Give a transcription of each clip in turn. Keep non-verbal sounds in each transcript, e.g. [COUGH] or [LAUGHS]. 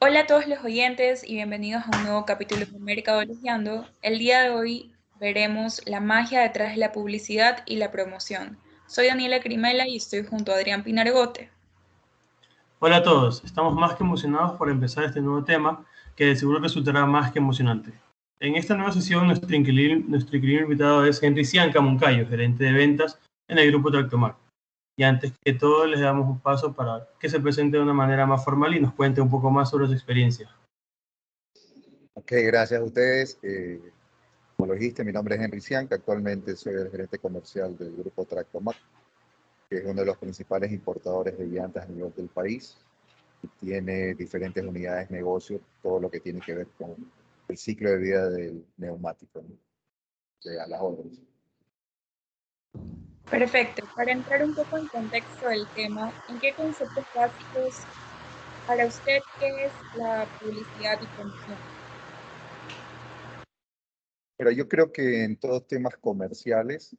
Hola a todos los oyentes y bienvenidos a un nuevo capítulo de Mercadologiando. El día de hoy veremos la magia detrás de la publicidad y la promoción. Soy Daniela Crimela y estoy junto a Adrián Pinargote. Hola a todos, estamos más que emocionados por empezar este nuevo tema que de seguro resultará más que emocionante. En esta nueva sesión nuestro increíble invitado es Henry Cianca Moncayo, gerente de ventas en el grupo Tractomar. Y antes que todo, les damos un paso para que se presente de una manera más formal y nos cuente un poco más sobre su experiencia. Ok, gracias a ustedes. Eh, como lo dijiste, mi nombre es Henry Cianca, actualmente soy el gerente comercial del grupo Tractomac, que es uno de los principales importadores de llantas a nivel del país. Tiene diferentes unidades de negocio, todo lo que tiene que ver con el ciclo de vida del neumático, ¿no? a las órdenes. Perfecto. Para entrar un poco en contexto del tema, ¿en qué conceptos básicos para usted qué es la publicidad y promoción? Pero yo creo que en todos temas comerciales,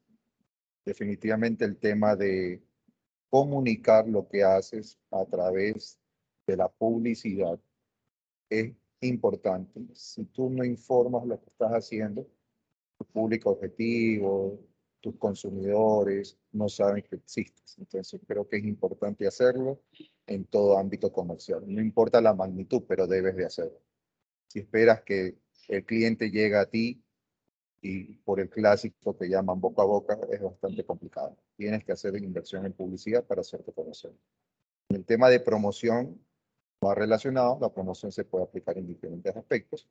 definitivamente el tema de comunicar lo que haces a través de la publicidad es importante. Si tú no informas lo que estás haciendo, tu público objetivo, tus consumidores no saben que existes. Entonces creo que es importante hacerlo en todo ámbito comercial. No importa la magnitud, pero debes de hacerlo. Si esperas que el cliente llegue a ti y por el clásico que llaman boca a boca, es bastante complicado. Tienes que hacer inversión en publicidad para hacerte conocer. El tema de promoción, más relacionado, la promoción se puede aplicar en diferentes aspectos,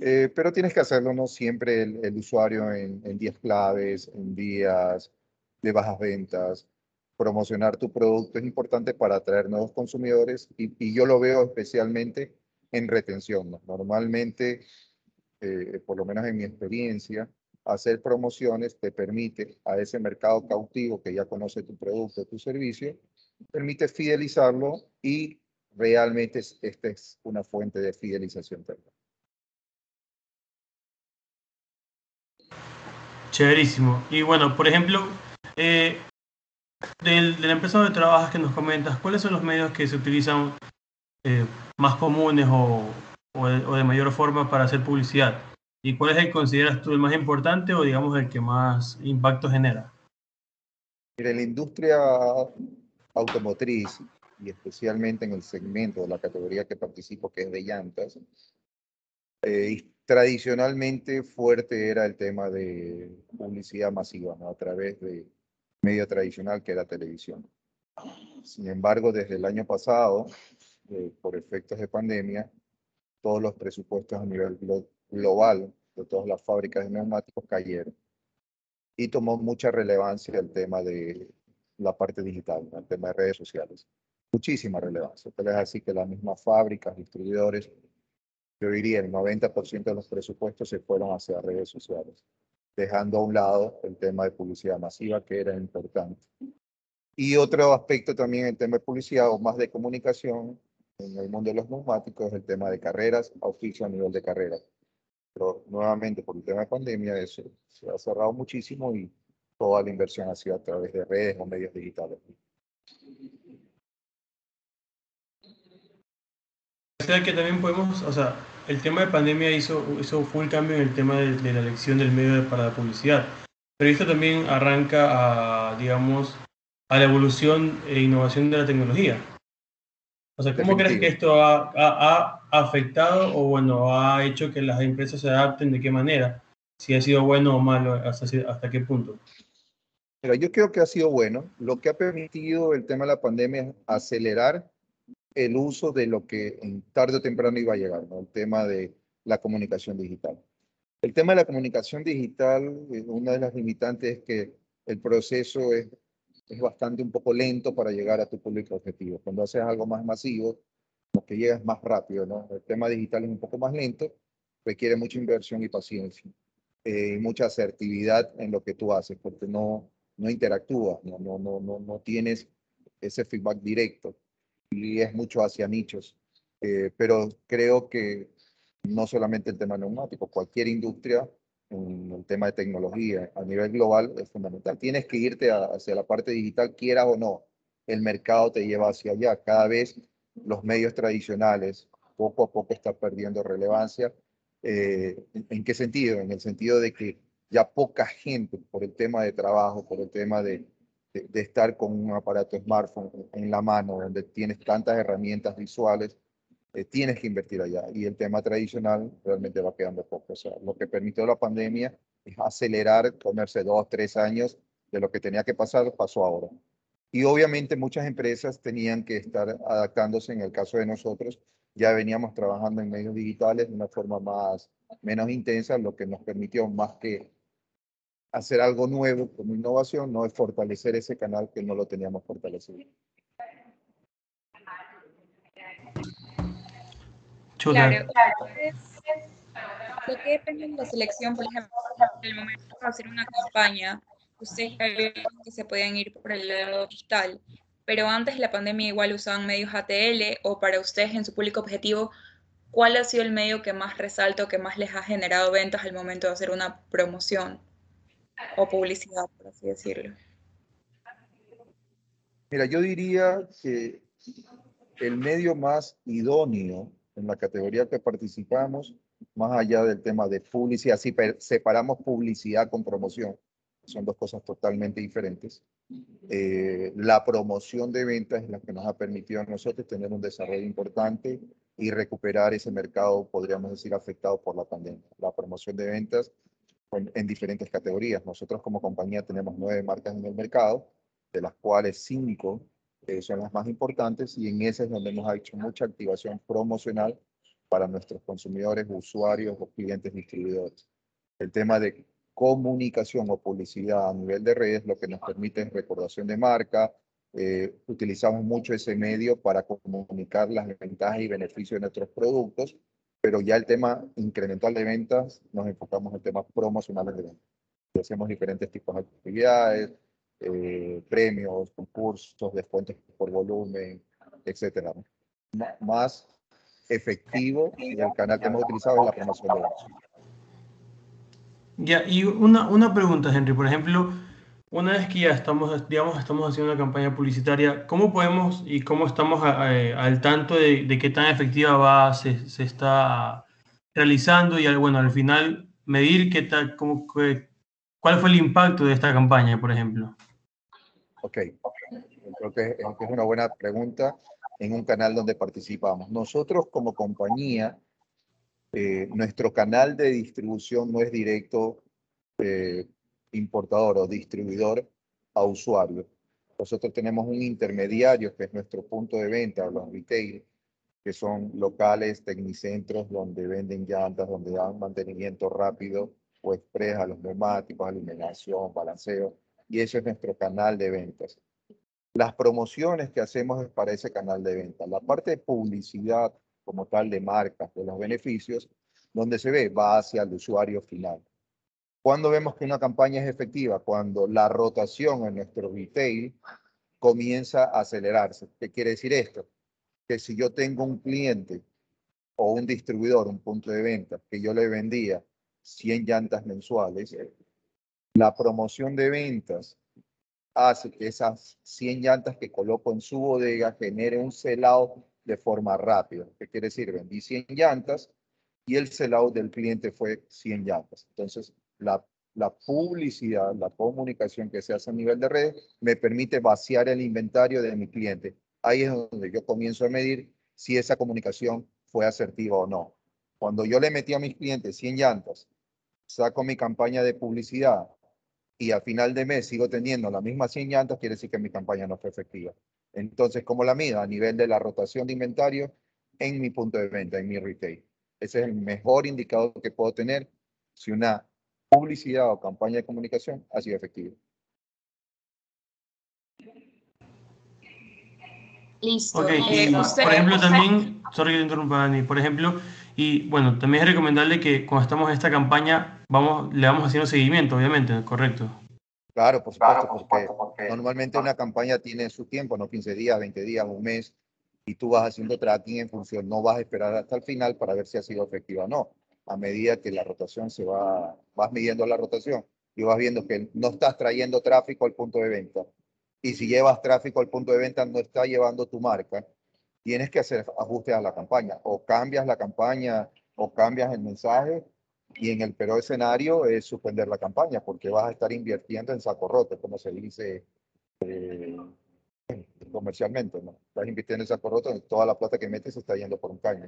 eh, pero tienes que hacerlo no siempre el, usuario en, días claves, en días de bajas ventas. Promocionar tu producto es importante para atraer nuevos consumidores y, yo lo veo especialmente en retención. Normalmente, eh, por lo menos en mi experiencia, hacer promociones te permite a ese mercado cautivo que ya conoce tu producto, tu servicio, permite fidelizarlo y realmente esta es una fuente de fidelización también. Chéverísimo. Y bueno, por ejemplo, eh, del, de la empresa donde trabajas que nos comentas, ¿cuáles son los medios que se utilizan eh, más comunes o, o, de, mayor forma para hacer publicidad? ¿Y cuál es el que consideras tú el más importante o digamos el que más impacto genera? En la industria automotriz y especialmente en el segmento de la categoría que participo, que es de llantas, eh, tradicionalmente fuerte era el tema de publicidad masiva, ¿no? a través de medio tradicional que era televisión. Sin embargo, desde el año pasado, eh, por efectos de pandemia, todos los presupuestos a nivel global de todas las fábricas de neumáticos cayeron. Y tomó mucha relevancia el tema de la parte digital, el tema de redes sociales muchísima relevancia. Tal es así que las mismas fábricas, distribuidores, yo diría el 90% de los presupuestos se fueron hacia redes sociales, dejando a un lado el tema de publicidad masiva, que era importante. Y otro aspecto también, el tema de publicidad o más de comunicación en el mundo de los neumáticos, es el tema de carreras, oficio a nivel de carreras. Pero nuevamente, por el tema de pandemia, eso se ha cerrado muchísimo y toda la inversión ha sido a través de redes o medios digitales. Que también podemos, o sea, el tema de pandemia hizo, hizo full cambio en el tema de, la elección del medio para la publicidad, pero esto también arranca a, digamos, a la evolución e innovación de la tecnología. O sea, ¿cómo crees que esto ha, ha, afectado o, bueno, ha hecho que las empresas se adapten? ¿De qué manera? Si ha sido bueno o malo, hasta, hasta qué punto. Pero yo creo que ha sido bueno. Lo que ha permitido el tema de la pandemia es acelerar el uso de lo que tarde o temprano iba a llegar, ¿no? el tema de la comunicación digital. El tema de la comunicación digital, eh, una de las limitantes es que el proceso es, es bastante un poco lento para llegar a tu público objetivo. Cuando haces algo más masivo, como que llegas más rápido. El tema digital es un poco más lento, requiere mucha inversión y paciencia, eh, y mucha asertividad en lo que tú haces, porque no, no interactúas, no, no, no, no, no tienes ese feedback directo y es mucho hacia nichos. Eh, pero creo que no solamente el tema neumático, cualquier industria, el tema de tecnología a nivel global es fundamental. Tienes que irte hacia la parte digital, quieras o no. El mercado te lleva hacia allá. Cada vez los medios tradicionales, poco a poco está perdiendo relevancia. Eh, ¿En qué sentido? En el sentido de que ya poca gente, por el tema de trabajo, por el tema de, de, estar con un aparato smartphone en la mano, donde tienes tantas herramientas visuales, eh, tienes que invertir allá. Y el tema tradicional realmente va quedando poco. O sea, lo que permitió la pandemia es acelerar, comerse dos, tres años de lo que tenía que pasar, pasó ahora. Y obviamente muchas empresas tenían que estar adaptándose. En el caso de nosotros, ya veníamos trabajando en medios digitales de una forma más, menos intensa, lo que nos permitió más que hacer algo nuevo como innovación, no es fortalecer ese canal que no lo teníamos fortalecido. Claro, ¿de qué depende la selección, por ejemplo, en el momento de hacer una campaña? Ustedes que se podían ir por el lado digital, pero antes de la pandemia igual usaban medios ATL o para ustedes en su público objetivo, ¿cuál ha sido el medio que más resalta o que más les ha generado ventas al momento de hacer una promoción o publicidad, por así decirlo? Mira, yo diría que el medio más idóneo en la categoría que participamos, más allá del tema de publicidad, si separamos publicidad con promoción, son dos cosas totalmente diferentes. Eh, la promoción de ventas es la que nos ha permitido a nosotros tener un desarrollo importante y recuperar ese mercado, podríamos decir, afectado por la pandemia. La promoción de ventas en, en diferentes categorías. Nosotros como compañía tenemos nueve marcas en el mercado, de las cuales cinco eh, son las más importantes y en esas es donde hemos hecho mucha activación promocional para nuestros consumidores, usuarios o clientes distribuidores. El tema de comunicación o publicidad a nivel de redes lo que nos permite es recordación de marca. Eh, utilizamos mucho ese medio para comunicar las ventajas y beneficios de nuestros productos, pero ya el tema incremental de ventas nos enfocamos en temas promocionales de ventas. hacemos diferentes tipos de actividades, eh, premios, concursos, descuentos por volumen, etcétera. más efectivo y el canal que hemos utilizado es la promoción de datos. Ya, y una, una pregunta, Henry, por ejemplo, una vez que ya estamos, digamos, estamos haciendo una campaña publicitaria, ¿cómo podemos y cómo estamos al tanto de, qué tan efectiva va, se, se, está realizando y, bueno, al final medir qué tal, cómo, cuál fue el impacto de esta campaña, por ejemplo? Ok, creo que, es una buena pregunta en un canal donde participamos. Nosotros como compañía, eh, nuestro canal de distribución no es directo eh, importador o distribuidor a usuario. Nosotros tenemos un intermediario que es nuestro punto de venta, los retail, que son locales, tecnicentros, donde venden llantas, donde dan mantenimiento rápido o express a los neumáticos, iluminación, balanceo y ese es nuestro canal de ventas. Las promociones que hacemos es para ese canal de ventas. La parte de publicidad como tal de marcas, de los beneficios, donde se ve, va hacia el usuario final. Cuando vemos que una campaña es efectiva? Cuando la rotación en nuestro retail comienza a acelerarse. ¿Qué quiere decir esto? Que si yo tengo un cliente o un distribuidor, un punto de venta, que yo le vendía 100 llantas mensuales, la promoción de ventas hace que esas 100 llantas que coloco en su bodega genere un selado de forma rápida. ¿Qué quiere decir? Vendí 100 llantas y el selado del cliente fue 100 llantas. Entonces, la, publicidad, la comunicación que se hace a nivel de red me permite vaciar el inventario de mi cliente. Ahí es donde yo comienzo a medir si esa comunicación fue asertiva o no. Cuando yo le metí a mis clientes 100 llantas, saco mi campaña de publicidad y al final de mes sigo teniendo las mismas 100 llantas, quiere decir que mi campaña no fue efectiva. Entonces, ¿cómo la mido? A nivel de la rotación de inventario en mi punto de venta, en mi retail. Ese es el mejor indicador que puedo tener si una publicidad o campaña de comunicación ha sido efectiva. Listo. Por ejemplo, también, sorry que te interrumpa, Dani, por ejemplo, y bueno, también es recomendable que cuando estamos en esta campaña, vamos, le vamos haciendo seguimiento, obviamente, ¿correcto? Claro, por supuesto, porque, normalmente una campaña tiene su tiempo, no 15 días, 20 días, un mes, y tú vas haciendo tracking en función, no vas a esperar hasta el final para ver si ha sido efectiva o no. A medida que la rotación se va, vas midiendo la rotación y vas viendo que no estás trayendo tráfico al punto de venta. Y si llevas tráfico al punto de venta, no está llevando tu marca, tienes que hacer ajustes a la campaña. O cambias la campaña o cambias el mensaje y en el peor escenario es suspender la campaña porque vas a estar invirtiendo en saco roto, como se dice eh, comercialmente. ¿no? Estás invirtiendo en saco roto, toda la plata que metes está yendo por un caño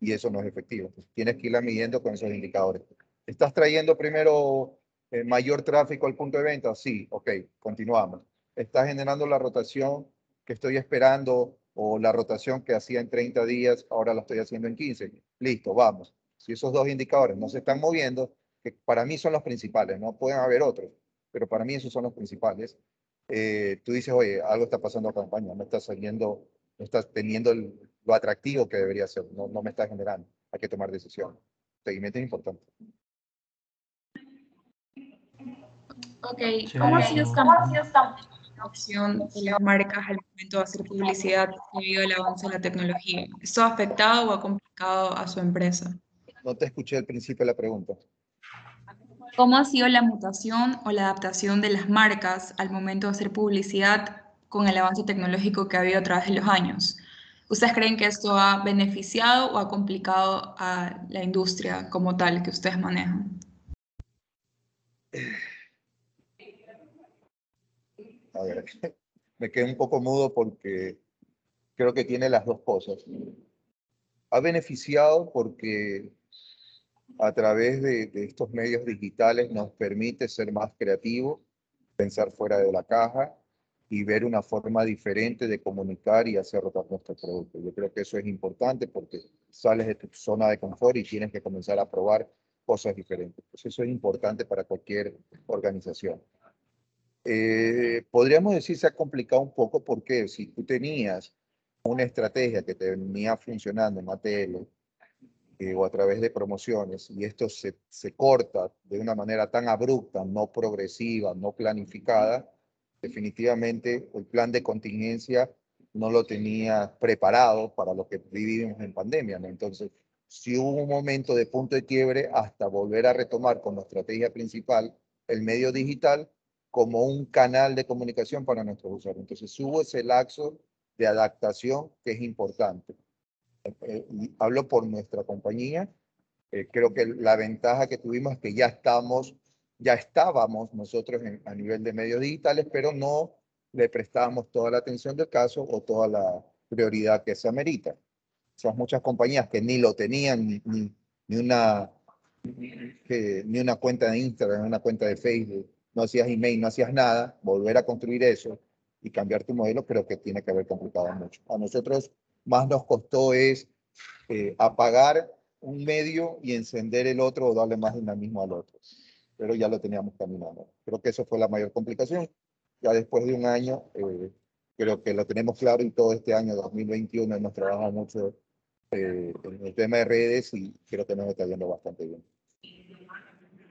y eso no es efectivo. tienes que irla midiendo con esos indicadores. ¿Estás trayendo primero eh, mayor tráfico al punto de venta? Sí, ok, continuamos. ¿Estás generando la rotación que estoy esperando o la rotación que hacía en 30 días, ahora la estoy haciendo en 15? Listo, vamos. Si esos dos indicadores no se están moviendo, que para mí son los principales, no pueden haber otros, pero para mí esos son los principales. Eh, tú dices, oye, algo está pasando a campaña, no está saliendo, no estás teniendo lo atractivo que debería ser, no, no me está generando, hay que tomar decisiones. Seguimiento es importante. Ok, ¿cómo ha sido esta opción de las marcas al momento de hacer publicidad debido al avance de la tecnología? ¿Esto ha afectado o ha complicado a su empresa? No te escuché al principio de la pregunta. ¿Cómo ha sido la mutación o la adaptación de las marcas al momento de hacer publicidad con el avance tecnológico que ha habido a través de los años? ¿Ustedes creen que esto ha beneficiado o ha complicado a la industria como tal que ustedes manejan? A ver, [LAUGHS] me quedé un poco mudo porque creo que tiene las dos cosas. Ha beneficiado porque a través de, estos medios digitales nos permite ser más creativos, pensar fuera de la caja y ver una forma diferente de comunicar y hacer rotar nuestros productos. Yo creo que eso es importante porque sales de tu zona de confort y tienes que comenzar a probar cosas diferentes. Pues eso es importante para cualquier organización. Eh, podríamos decir se ha complicado un poco porque si tú tenías una estrategia que te venía funcionando en ATL eh, o a través de promociones y esto se, se corta de una manera tan abrupta, no progresiva, no planificada, definitivamente el plan de contingencia no lo tenía preparado para lo que vivimos en pandemia. Entonces, si hubo un momento de punto de quiebre hasta volver a retomar con la estrategia principal el medio digital como un canal de comunicación para nuestros usuarios. Entonces hubo ese laxo de adaptación que es importante. Eh, hablo por nuestra compañía. Eh, creo que la ventaja que tuvimos es que ya estamos, ya estábamos nosotros a nivel de medios digitales, pero no le prestábamos toda la atención del caso o toda la prioridad que se amerita. Son muchas compañías que ni lo tenían, ni, ni, una, que, ni una cuenta de Instagram, ni una cuenta de Facebook, no hacías email, no hacías nada, volver a construir eso y cambiar tu modelo, creo que tiene que haber complicado mucho. A nosotros más nos costó es eh, apagar un medio y encender el otro o darle más dinamismo al otro. Pero ya lo teníamos caminando. Creo que eso fue la mayor complicación. Ya después de un año, eh, creo que lo tenemos claro y todo este año 2021 hemos trabajado mucho eh, en el tema de redes y creo que nos está yendo bastante bien.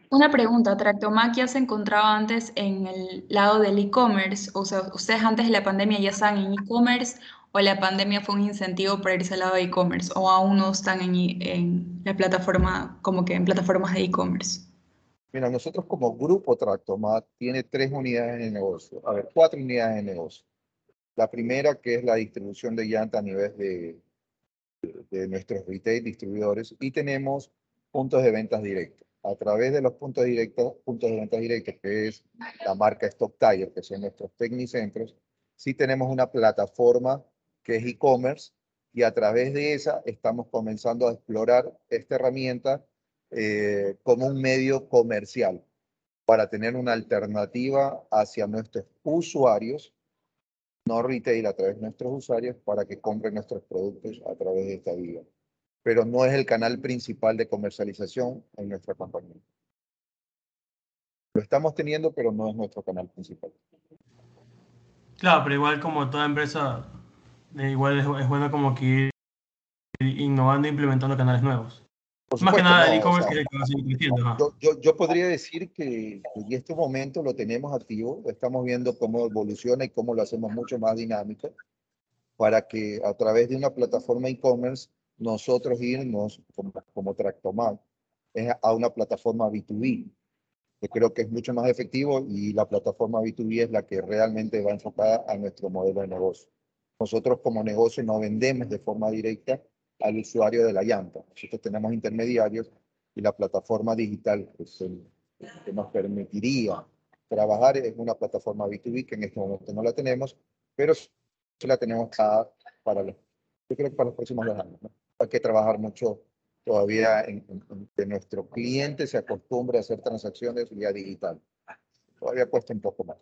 Una pregunta, ¿Tractomaquia se encontraba antes en el lado del e-commerce? O sea, ¿ustedes antes de la pandemia ya están en e-commerce o la pandemia fue un incentivo para irse al lado de e-commerce? ¿O aún no están en, en, la plataforma, como que en plataformas de e-commerce? Mira, nosotros como grupo Tractomat tiene tres unidades de negocio, a ver, cuatro unidades de negocio. La primera que es la distribución de llanta a nivel de, de nuestros retail distribuidores y tenemos puntos de ventas directos a través de los puntos, directos, puntos de venta directos, que es la marca Stock Tire, que son nuestros tecnicentros, sí tenemos una plataforma que es e-commerce y a través de esa estamos comenzando a explorar esta herramienta eh, como un medio comercial para tener una alternativa hacia nuestros usuarios, no retail, a través de nuestros usuarios, para que compren nuestros productos a través de esta vía pero no es el canal principal de comercialización en nuestra compañía. Lo estamos teniendo, pero no es nuestro canal principal. Claro, pero igual como toda empresa, eh, igual es, bueno como que ir innovando e implementando canales nuevos. Más que nada el e-commerce que va a seguir creciendo. Yo, yo, yo, podría decir que en este momento lo tenemos activo, estamos viendo cómo evoluciona y cómo lo hacemos mucho más dinámico para que a través de una plataforma e-commerce nosotros irnos como, como Tractomat a una plataforma B2B. Yo creo que es mucho más efectivo y la plataforma B2B es la que realmente va enfocada a nuestro modelo de negocio. Nosotros como negocio no vendemos de forma directa al usuario de la llanta. Nosotros tenemos intermediarios y la plataforma digital que nos permitiría trabajar es una plataforma B2B que en este momento no la tenemos, pero sí la tenemos para los, yo creo que para los próximos dos años. Hay que trabajar mucho todavía en, que nuestro cliente se acostumbre a hacer transacciones vía digital. Todavía cuesta un poco más.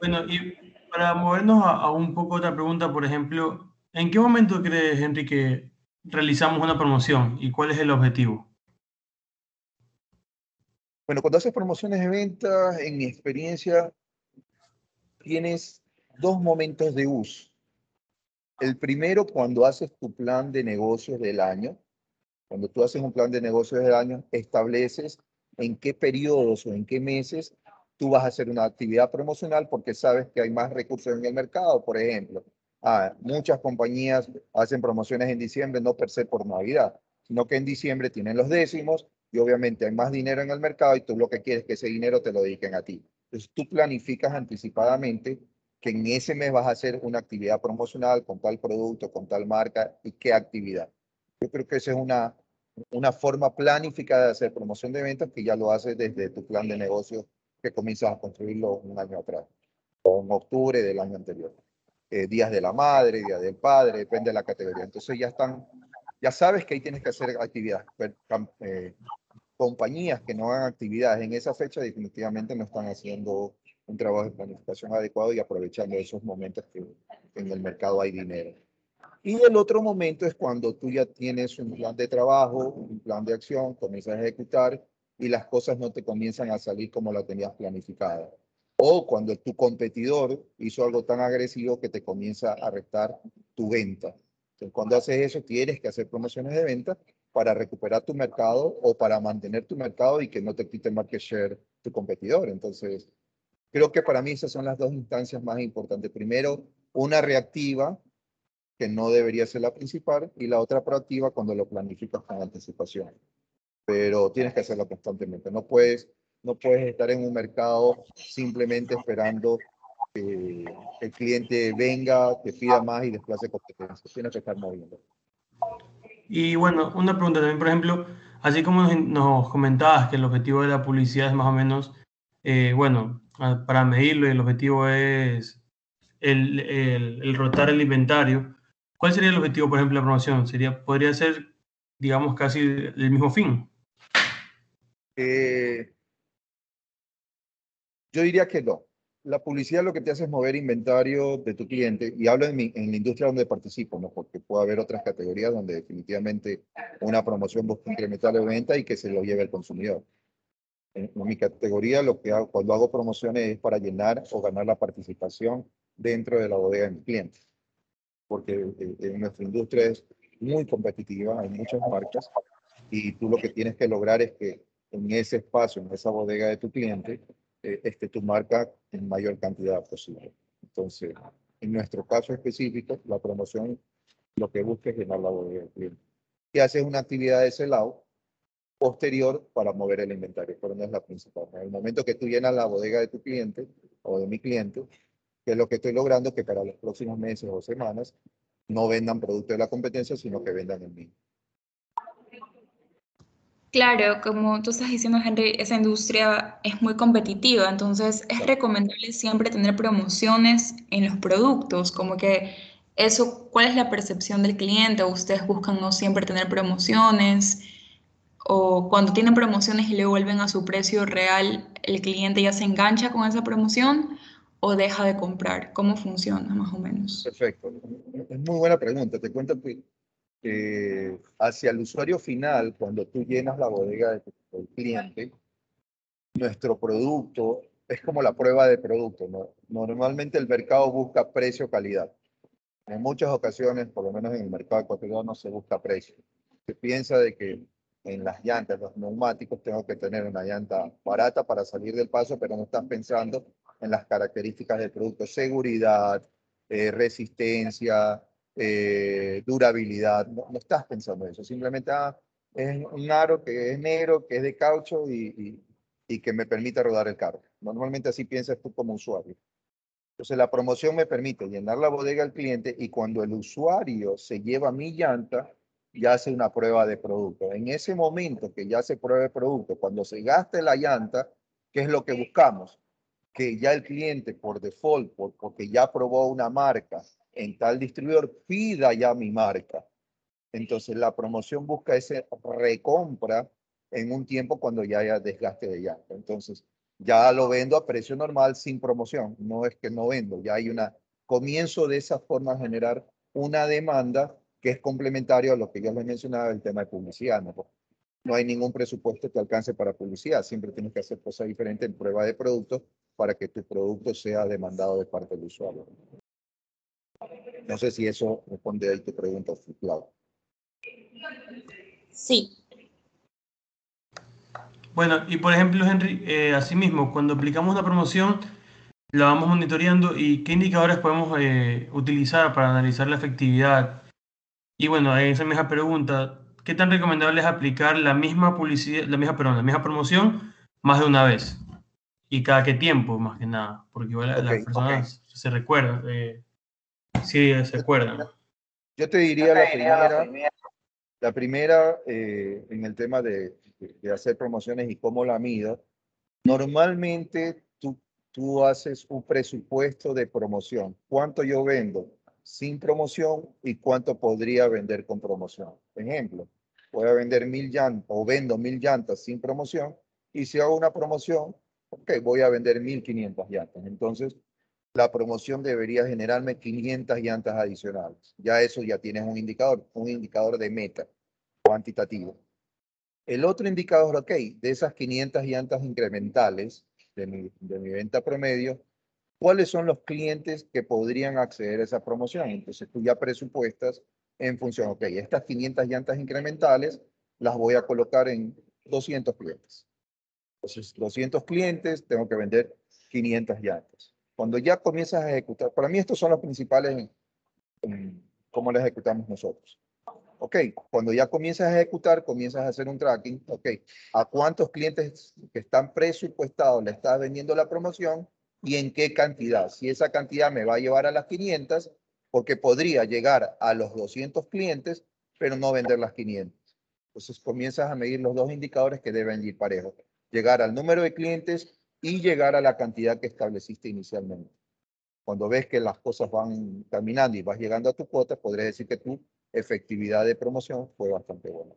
Bueno, y para movernos a, un poco otra pregunta, por ejemplo, ¿en qué momento crees, Henry, que realizamos una promoción y cuál es el objetivo? Bueno, cuando haces promociones de ventas, en mi experiencia, tienes dos momentos de uso. El primero, cuando haces tu plan de negocios del año, cuando tú haces un plan de negocios del año, estableces en qué periodos o en qué meses tú vas a hacer una actividad promocional porque sabes que hay más recursos en el mercado, por ejemplo. Ah, muchas compañías hacen promociones en diciembre, no per se por Navidad, sino que en diciembre tienen los décimos y obviamente hay más dinero en el mercado y tú lo que quieres es que ese dinero te lo dediquen a ti. Entonces tú planificas anticipadamente que en ese mes vas a hacer una actividad promocional con tal producto, con tal marca y qué actividad. Yo creo que esa es una, una forma planificada de hacer promoción de ventas que ya lo haces desde tu plan de negocio que comienzas a construirlo un año atrás o en octubre del año anterior. Eh, días de la madre, día del padre, depende de la categoría. Entonces ya están, ya sabes que ahí tienes que hacer actividades. Eh, compañías que no hagan actividades en esa fecha definitivamente no están haciendo un trabajo de planificación adecuado y aprovechando esos momentos que en el mercado hay dinero. Y el otro momento es cuando tú ya tienes un plan de trabajo, un plan de acción, comienzas a ejecutar y las cosas no te comienzan a salir como la tenías planificada. O cuando tu competidor hizo algo tan agresivo que te comienza a restar tu venta. Entonces, cuando haces eso, tienes que hacer promociones de venta para recuperar tu mercado o para mantener tu mercado y que no te quite market share tu competidor. Entonces, Creo que para mí esas son las dos instancias más importantes. Primero, una reactiva, que no debería ser la principal, y la otra proactiva cuando lo planificas con anticipación. Pero tienes que hacerlo constantemente. No puedes, no puedes estar en un mercado simplemente esperando que el cliente venga, te pida más y desplace competencia. Tienes que estar moviendo. Y bueno, una pregunta también, por ejemplo, así como nos comentabas que el objetivo de la publicidad es más o menos, eh, bueno, para medirlo y el objetivo es el, el, rotar el inventario, ¿cuál sería el objetivo, por ejemplo, de la promoción? Sería, ¿Podría ser, digamos, casi el mismo fin? Eh, yo diría que no. La publicidad lo que te hace es mover inventario de tu cliente, y hablo en, mi, en la industria donde participo, ¿no? porque puede haber otras categorías donde definitivamente una promoción busca incrementar la venta y que se lo lleve el consumidor en, mi categoría lo que hago cuando hago promociones es para llenar o ganar la participación dentro de la bodega de mi cliente. Porque eh, en nuestra industria es muy competitiva, hay muchas marcas y tú lo que tienes que lograr es que en ese espacio, en esa bodega de tu cliente, eh, esté tu marca en mayor cantidad posible. Entonces, en nuestro caso específico, la promoción lo que busca es llenar la bodega del cliente. Y haces una actividad de ese lado posterior para mover el inventario, pero no es la principal. En el momento que tú llenas la bodega de tu cliente o de mi cliente, que es lo que estoy logrando, que para los próximos meses o semanas no vendan producto de la competencia, sino que vendan en mí. Claro, como tú estás diciendo, Henry, esa industria es muy competitiva, entonces es recomendable siempre tener promociones en los productos, como que eso, ¿cuál es la percepción del cliente? ¿Ustedes buscan no siempre tener promociones? o cuando tienen promociones y le vuelven a su precio real, el cliente ya se engancha con esa promoción o deja de comprar? ¿Cómo funciona más o menos? Perfecto. Es muy buena pregunta. Te cuento que hacia el usuario final, cuando tú llenas la bodega de tu, cliente, nuestro producto es como la prueba de producto. ¿no? Normalmente el mercado busca precio-calidad. En muchas ocasiones, por lo menos en el mercado ecuatoriano, no se busca precio. Se piensa de que en las llantas, los neumáticos, tengo que tener una llanta barata para salir del paso, pero no estás pensando en las características del producto, seguridad, eh, resistencia, eh, durabilidad, no, estás pensando en eso, simplemente ah, es un aro que es negro, que es de caucho y, y, y, que me permite rodar el carro. Normalmente así piensas tú como usuario. Entonces la promoción me permite llenar la bodega al cliente y cuando el usuario se lleva mi llanta, ya hace una prueba de producto. En ese momento que ya se prueba de producto, cuando se gaste la llanta, ¿qué es lo que buscamos? Que ya el cliente por default, porque ya probó una marca en tal distribuidor, pida ya mi marca. Entonces la promoción busca ese recompra en un tiempo cuando ya haya desgaste de llanta. Entonces ya lo vendo a precio normal sin promoción. No es que no vendo, ya hay una comienzo de esa forma a generar una demanda que es complementario a lo que yo les mencionaba, el tema de publicidad. ¿no? no hay ningún presupuesto que alcance para publicidad. Siempre tienes que hacer cosas diferentes en prueba de producto para que tu producto sea demandado de parte del usuario. No sé si eso responde a tu pregunta, Claudio. Sí. Bueno, y por ejemplo, Henry, eh, asimismo, cuando aplicamos una promoción, la vamos monitoreando y qué indicadores podemos eh, utilizar para analizar la efectividad. Y bueno, esa misma pregunta, ¿qué tan recomendable es aplicar la misma publicidad, la misma, perdón, la misma promoción más de una vez? ¿Y cada qué tiempo, más que nada? Porque igual las personas se recuerdan, eh, sí, se acuerdan. Yo te diría la primera, la primera eh, en el tema de, de, hacer promociones y cómo la mido. Normalmente tú, tú haces un presupuesto de promoción. ¿Cuánto yo vendo sin promoción y cuánto podría vender con promoción? Ejemplo, voy a vender mil llantas o vendo mil llantas sin promoción y si hago una promoción, ok, voy a vender mil quinientas llantas. Entonces, la promoción debería generarme 500 llantas adicionales. Ya eso ya tienes un indicador, un indicador de meta cuantitativo. El otro indicador, ok, de esas 500 llantas incrementales de mi, de mi venta promedio, ¿cuáles son los clientes que podrían acceder a esa promoción? Entonces tú ya presupuestas en función, ok, estas 500 llantas incrementales las voy a colocar en 200 clientes. Entonces, 200 clientes, tengo que vender 500 llantas. Cuando ya comienzas a ejecutar, para mí estos son los principales cómo lo ejecutamos nosotros. Ok, cuando ya comienzas a ejecutar, comienzas a hacer un tracking. Ok, ¿a cuántos clientes que están presupuestados le estás vendiendo la promoción y en qué cantidad? Si esa cantidad me va a llevar a las 500, porque podría llegar a los 200 clientes, pero no vender las 500. Entonces comienzas a medir los dos indicadores que deben ir parejos. Llegar al número de clientes y llegar a la cantidad que estableciste inicialmente. Cuando ves que las cosas van caminando y vas llegando a tu cuota, podrías decir que tu efectividad de promoción fue bastante buena.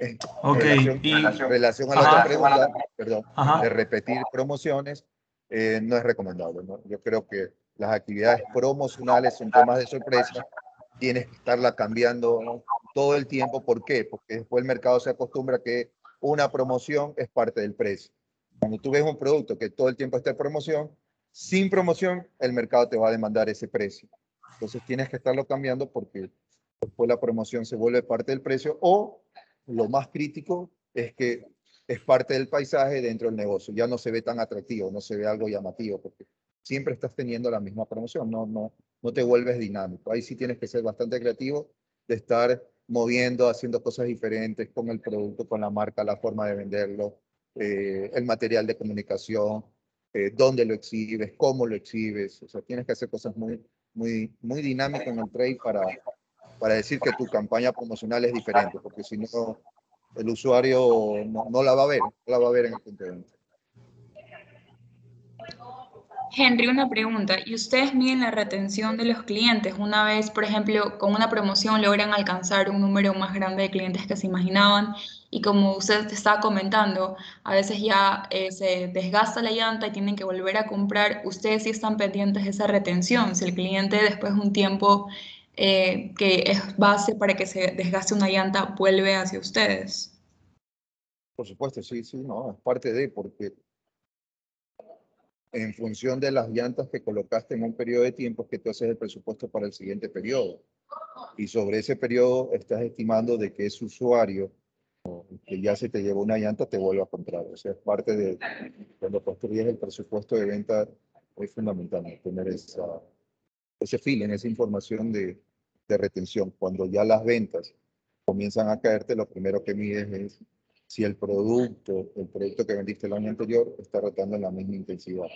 En relación, y, relación a la otra pregunta, perdón, de repetir promociones, eh, no es recomendable. Yo creo que las actividades promocionales son temas de sorpresa, tienes que estarla cambiando todo el tiempo. ¿Por qué? Porque después el mercado se acostumbra que una promoción es parte del precio. Cuando tú ves un producto que todo el tiempo está en promoción, sin promoción, el mercado te va a demandar ese precio. Entonces tienes que estarlo cambiando porque después la promoción se vuelve parte del precio o lo más crítico es que es parte del paisaje dentro del negocio. Ya no se ve tan atractivo, no se ve algo llamativo porque siempre estás teniendo la misma promoción, no, no, no te vuelves dinámico. Ahí sí tienes que ser bastante creativo de estar moviendo, haciendo cosas diferentes con el producto, con la marca, la forma de venderlo, eh, el material de comunicación, eh, dónde lo exhibes, cómo lo exhibes. O sea, tienes que hacer cosas muy, muy, muy dinámicas en el trade para, para decir que tu campaña promocional es diferente, porque si no, el usuario no, no la va a ver, no la va a ver en el punto de venta. Henry, una pregunta. ¿Y ustedes miden la retención de los clientes? Una vez, por ejemplo, con una promoción logran alcanzar un número más grande de clientes que se imaginaban y como usted estaba comentando, a veces ya eh, se desgasta la llanta y tienen que volver a comprar. ¿Ustedes sí están pendientes de esa retención? Si el cliente después de un tiempo eh, que es base para que se desgaste una llanta vuelve hacia ustedes. Por supuesto, sí, sí, no, es parte de, porque en función de las llantas que colocaste en un periodo de tiempo que tú haces el presupuesto para el siguiente periodo. Y sobre ese periodo estás estimando de que ese usuario que ya se te llevó una llanta te vuelva a comprar. O sea, es parte de cuando construyes el presupuesto de venta es fundamental tener esa, ese feeling, esa información de, de retención. Cuando ya las ventas comienzan a caerte, lo primero que mides es si el producto, el producto que vendiste el año anterior está rotando en la misma intensidad.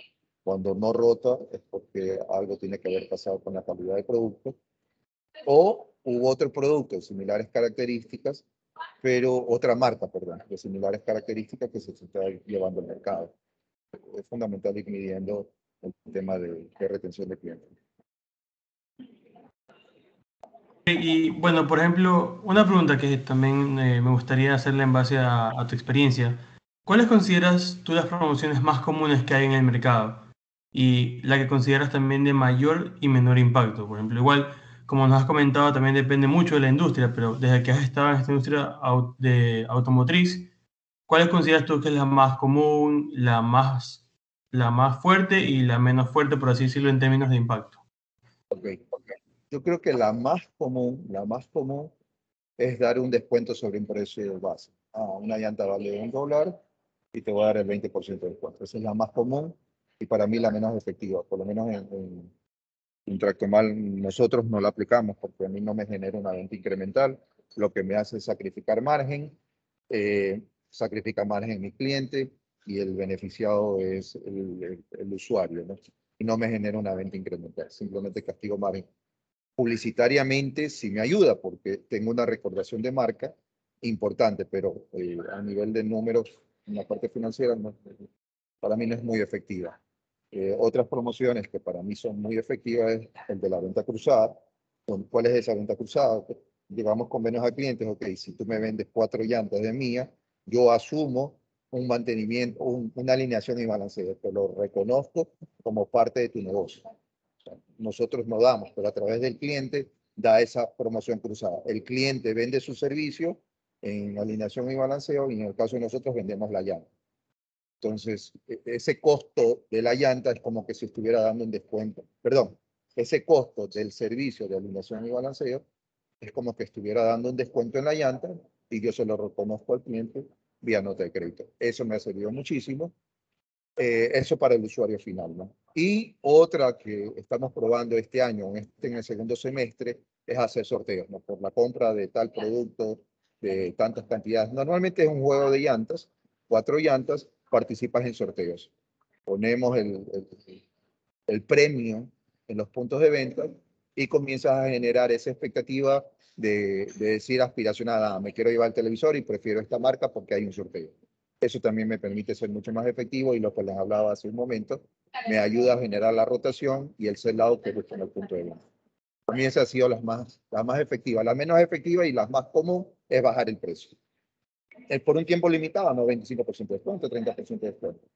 Cuando no rota es porque algo tiene que haber pasado con la calidad del producto o hubo otro producto de similares características, pero otra marca, perdón, de similares características que se está llevando al mercado. Es fundamental ir midiendo el tema de, retención de clientes. Y bueno, por ejemplo, una pregunta que también eh, me gustaría hacerle en base a, a, tu experiencia. ¿Cuáles consideras tú las promociones más comunes que hay en el mercado? Y la que consideras también de mayor y menor impacto. Por ejemplo, igual como nos has comentado, también depende mucho de la industria, pero desde que has estado en esta industria de automotriz, ¿cuál consideras tú que es la más común, la más, la más fuerte y la menos fuerte, por así decirlo, en términos de impacto? Okay. Yo creo que la más común, la más común es dar un descuento sobre un precio base. Ah, una llanta vale un dólar y te voy a dar el 20% de descuento. Esa es la más común y para mí la menos efectiva, por lo menos en un mal nosotros no lo aplicamos porque a mí no me genera una venta incremental, lo que me hace es sacrificar margen, eh, sacrifica margen en mi cliente y el beneficiado es el, el, usuario, ¿no? Y no me genera una venta incremental, simplemente castigo margen. Publicitariamente sí me ayuda porque tengo una recordación de marca importante, pero eh, a nivel de números en la parte financiera para mí no es muy efectiva. Eh, otras promociones que para mí son muy efectivas es el de la venta cruzada. ¿Cuál es esa venta cruzada? Llevamos convenios a clientes, ok, si tú me vendes cuatro llantas de mía, yo asumo un mantenimiento, una alineación y balanceo, te lo reconozco como parte de tu negocio. Nosotros no damos, pero a través del cliente da esa promoción cruzada. El cliente vende su servicio en alineación y balanceo y en el caso de nosotros vendemos la llanta. Entonces, e, ese costo de la llanta es como que se estuviera dando un descuento. Perdón, ese costo del servicio de alineación y balanceo es como que estuviera dando un descuento en la llanta y yo se lo reconozco al cliente vía nota de crédito. Eso me ha servido muchísimo. Eh, eso para el usuario final. ¿no? Y otra que estamos probando este año, en, este, en el segundo semestre, es hacer sorteos ¿no? por la compra de tal producto de tantas cantidades. Normalmente es un juego de llantas, cuatro llantas, participas en sorteos. Ponemos el, el, premio en los puntos de venta y comienzas a generar esa expectativa de, de, decir aspiracionada, me quiero llevar el televisor y prefiero esta marca porque hay un sorteo. Eso también me permite ser mucho más efectivo y lo que les hablaba hace un momento, me ayuda a generar la rotación y el lado que busca en el punto de venta. Para mí esa ha sido la más, la más efectiva. La menos efectiva y la más común es bajar el precio por un tiempo limitado, no 25% de descuento, 30% de descuento.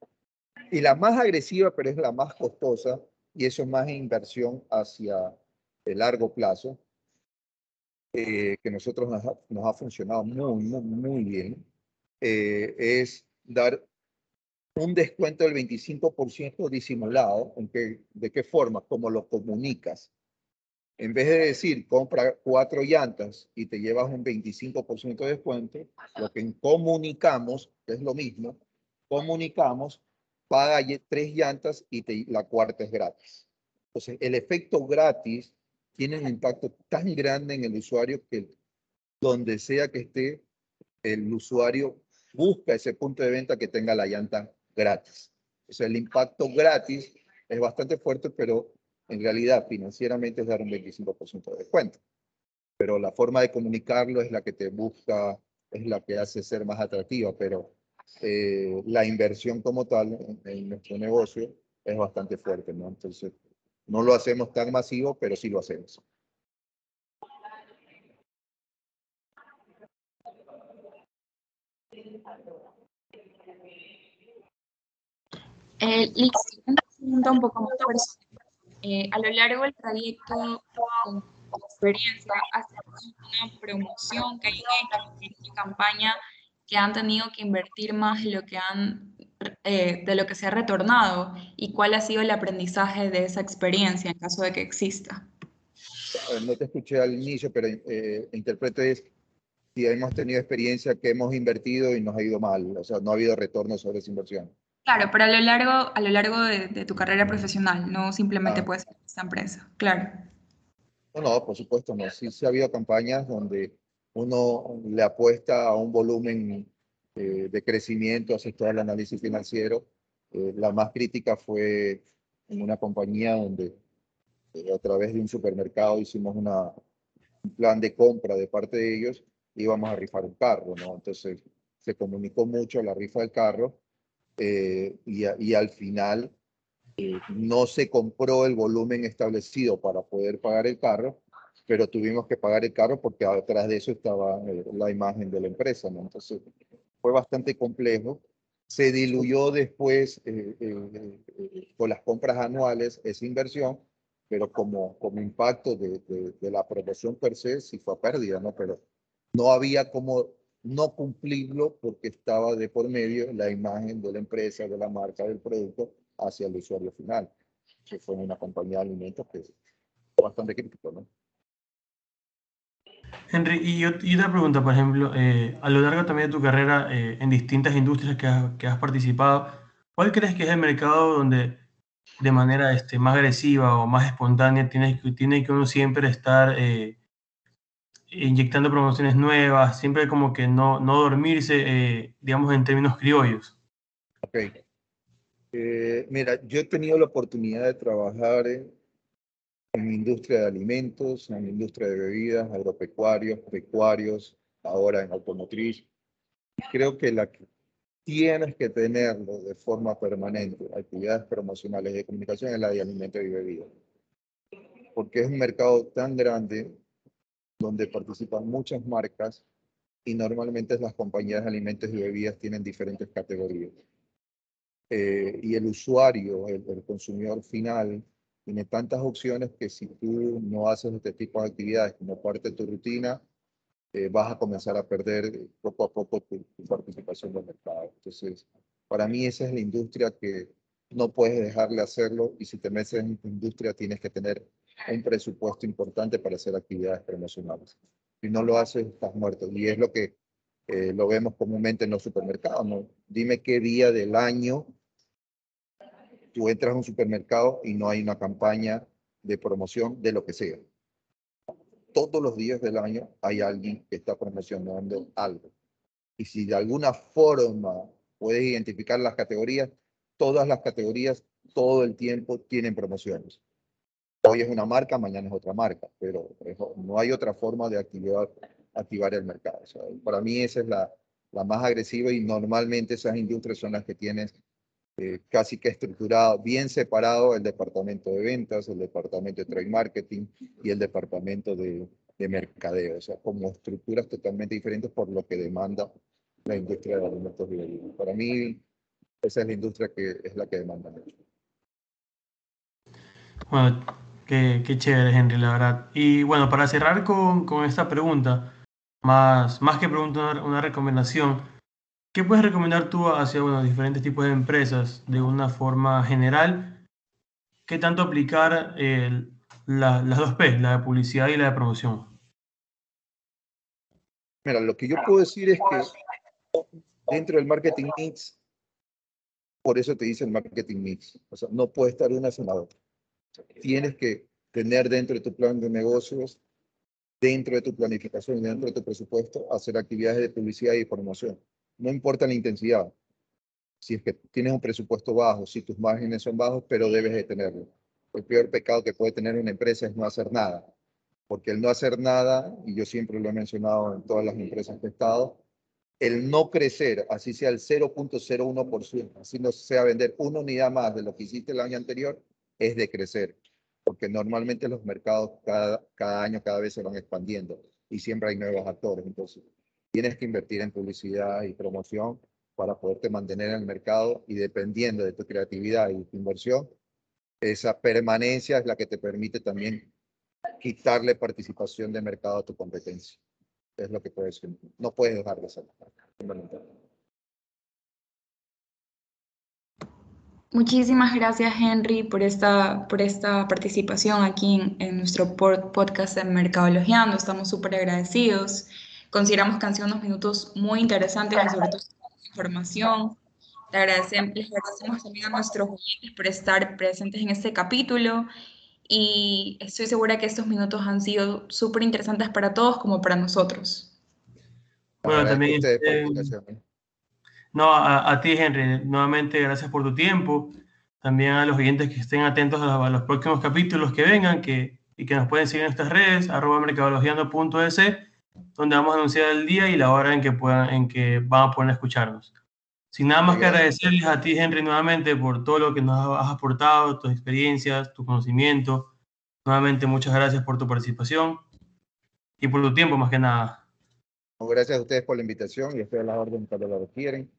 Y la más agresiva, pero es la más costosa, y eso es más inversión hacia el largo plazo, eh, que nosotros nos ha, nos ha, funcionado muy, muy, muy bien, eh, es dar un descuento del 25% disimulado. ¿En qué, ¿De qué forma? Como lo comunicas en vez de decir compra cuatro llantas y te llevas un 25% de descuento, lo que comunicamos, que es lo mismo, comunicamos, paga tres llantas y te, la cuarta es gratis. Entonces, el efecto gratis tiene un impacto tan grande en el usuario que donde sea que esté, el usuario busca ese punto de venta que tenga la llanta gratis. O sea, el impacto gratis es bastante fuerte, pero en realidad financieramente es dar un 25% de descuento. Pero la forma de comunicarlo es la que te busca, es la que hace ser más atractiva, pero eh, la inversión como tal en, nuestro negocio es bastante fuerte, ¿no? Entonces, no lo hacemos tan masivo, pero sí lo hacemos. Eh, listo, una pregunta un poco más personal. Eh, a lo largo del trayecto, con experiencia, ¿has una promoción que hay una campaña que han tenido que invertir más de lo que han eh, de lo que se ha retornado y cuál ha sido el aprendizaje de esa experiencia en caso de que exista. No te escuché al inicio, pero eh, interpreto es si hemos tenido experiencia que hemos invertido y nos ha ido mal, o sea, no ha habido retorno sobre esa inversión. Claro, pero a lo largo, a lo largo de, tu carrera profesional, no simplemente puedes ser esta empresa, claro. No, no, por supuesto no. Sí, sí ha habido campañas donde uno le apuesta a un volumen eh, de crecimiento, haces todo el análisis financiero. Eh, la más crítica fue en una compañía donde eh, a través de un supermercado hicimos una, un plan de compra de parte de ellos, íbamos a rifar un carro, ¿no? Entonces se comunicó mucho la rifa del carro y, y, al final no se compró el volumen establecido para poder pagar el carro, pero tuvimos que pagar el carro porque atrás de eso estaba la imagen de la empresa, ¿no? Entonces fue bastante complejo. Se diluyó después eh, eh, eh, con las compras anuales esa inversión, pero como, como impacto de, de, la promoción per se sí fue pérdida, ¿no? Pero no había como no cumplirlo porque estaba de por medio la imagen de la empresa, de la marca, del producto hacia el usuario final, que fue una compañía de alimentos que es bastante crítico, ¿no? Henry, y, otra pregunta, por ejemplo, eh, a lo largo también de tu carrera eh, en distintas industrias que has, que has, participado, ¿cuál crees que es el mercado donde de manera este, más agresiva o más espontánea tiene, tiene que uno siempre estar eh, inyectando promociones nuevas, siempre como que no, no dormirse, digamos, en términos criollos? Ok. mira, yo he tenido la oportunidad de trabajar en en industria de alimentos, en industria de bebidas, agropecuarios, pecuarios, ahora en automotriz. Creo que la que tienes que tenerlo de forma permanente, actividades promocionales de comunicación, es la de alimentos y bebidas. Porque es un mercado tan grande donde participan muchas marcas y normalmente las compañías de alimentos y bebidas tienen diferentes categorías. Eh, y el usuario, el, consumidor final, tiene tantas opciones que si tú no haces este tipo de actividades como parte de tu rutina, eh, vas a comenzar a perder poco a poco tu, participación en el mercado. Entonces, para mí esa es la industria que no puedes dejarle hacerlo y si te metes en esta industria tienes que tener un presupuesto importante para hacer actividades promocionales. Si no lo haces, estás muerto. Y es lo que eh, lo vemos comúnmente en los supermercados. ¿no? Dime qué día del año tú entras a un supermercado y no hay una campaña de promoción de lo que sea. Todos los días del año hay alguien que está promocionando algo. Y si de alguna forma puedes identificar las categorías, todas las categorías todo el tiempo tienen promociones. Hoy es una marca, mañana es otra marca, pero no hay otra forma de activar, activar el mercado. para mí esa es la, la más agresiva y normalmente esas industrias son las que tienes eh, casi que estructurado, bien separado el departamento de ventas, el departamento de trade marketing y el departamento de, de mercadeo, o sea, como estructuras totalmente diferentes por lo que demanda la industria de alimentos y Para mí, esa es la industria que es la que demanda mucho. Bueno, qué, qué, chévere, Henry, la verdad. Y bueno, para cerrar con, con esta pregunta, más, más que preguntar, una recomendación, ¿Qué puedes recomendar tú hacia bueno, diferentes tipos de empresas de una forma general? ¿Qué tanto aplicar eh, la, las dos P, la de publicidad y la de promoción? Mira, lo que yo puedo decir es que dentro del marketing mix, por eso te dice el marketing mix, o sea, no puede estar una sin la otra. Tienes que tener dentro de tu plan de negocios, dentro de tu planificación dentro de tu presupuesto, hacer actividades de publicidad y promoción no importa la intensidad. Si es que tienes un presupuesto bajo, si tus márgenes son bajos, pero debes de tenerlo. El peor pecado que puede tener una empresa es no hacer nada. Porque el no hacer nada, y yo siempre lo he mencionado en todas las empresas que he estado, el no crecer, así sea el 0.01%, así no sea vender una unidad más de lo que hiciste el año anterior, es de crecer. Porque normalmente los mercados cada, cada año, cada vez se van expandiendo y siempre hay nuevos actores. Entonces, tienes que invertir en publicidad y promoción para poderte mantener en el mercado y dependiendo de tu creatividad y tu inversión, esa permanencia es la que te permite también quitarle participación de mercado a tu competencia. Es lo que puedes. No puedes dejar de hacerlo. Muchísimas gracias, Henry, por esta, por esta participación aquí en, en nuestro podcast de Mercadologiando. Estamos súper agradecidos. Consideramos que han sido unos minutos muy interesantes y sobre todo información. Le agradecemos, les agradecemos también a nuestros oyentes por estar presentes en este capítulo y estoy segura que estos minutos han sido súper interesantes para todos como para nosotros. Bueno, también, este, No, a, ti, Henry, nuevamente gracias por tu tiempo. También a los oyentes que estén atentos a los, próximos capítulos que vengan que, y que nos pueden seguir en estas redes, arroba mercadologiando.es, donde vamos a anunciar el día y la hora en que, puedan, en que van a poder escucharnos. Sin nada más que agradecerles a ti, Henry, nuevamente por todo lo que nos has aportado, tus experiencias, tu conocimiento. Nuevamente, muchas gracias por tu participación y por tu tiempo, más que nada. Gracias a ustedes por la invitación y estoy a la orden para lo que quieren.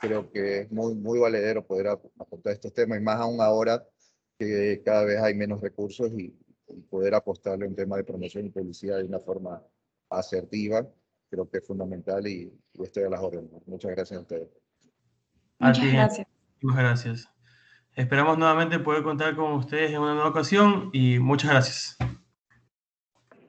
Creo que es muy, muy valedero poder aportar estos temas y más aún ahora que cada vez hay menos recursos y, poder apostarle un tema de promoción y publicidad de una forma asertiva. Creo que es fundamental y, y estoy a las órdenes. Muchas gracias a ustedes. Muchas gracias. Muchas gracias. Esperamos nuevamente poder contar con ustedes en una nueva ocasión y muchas gracias.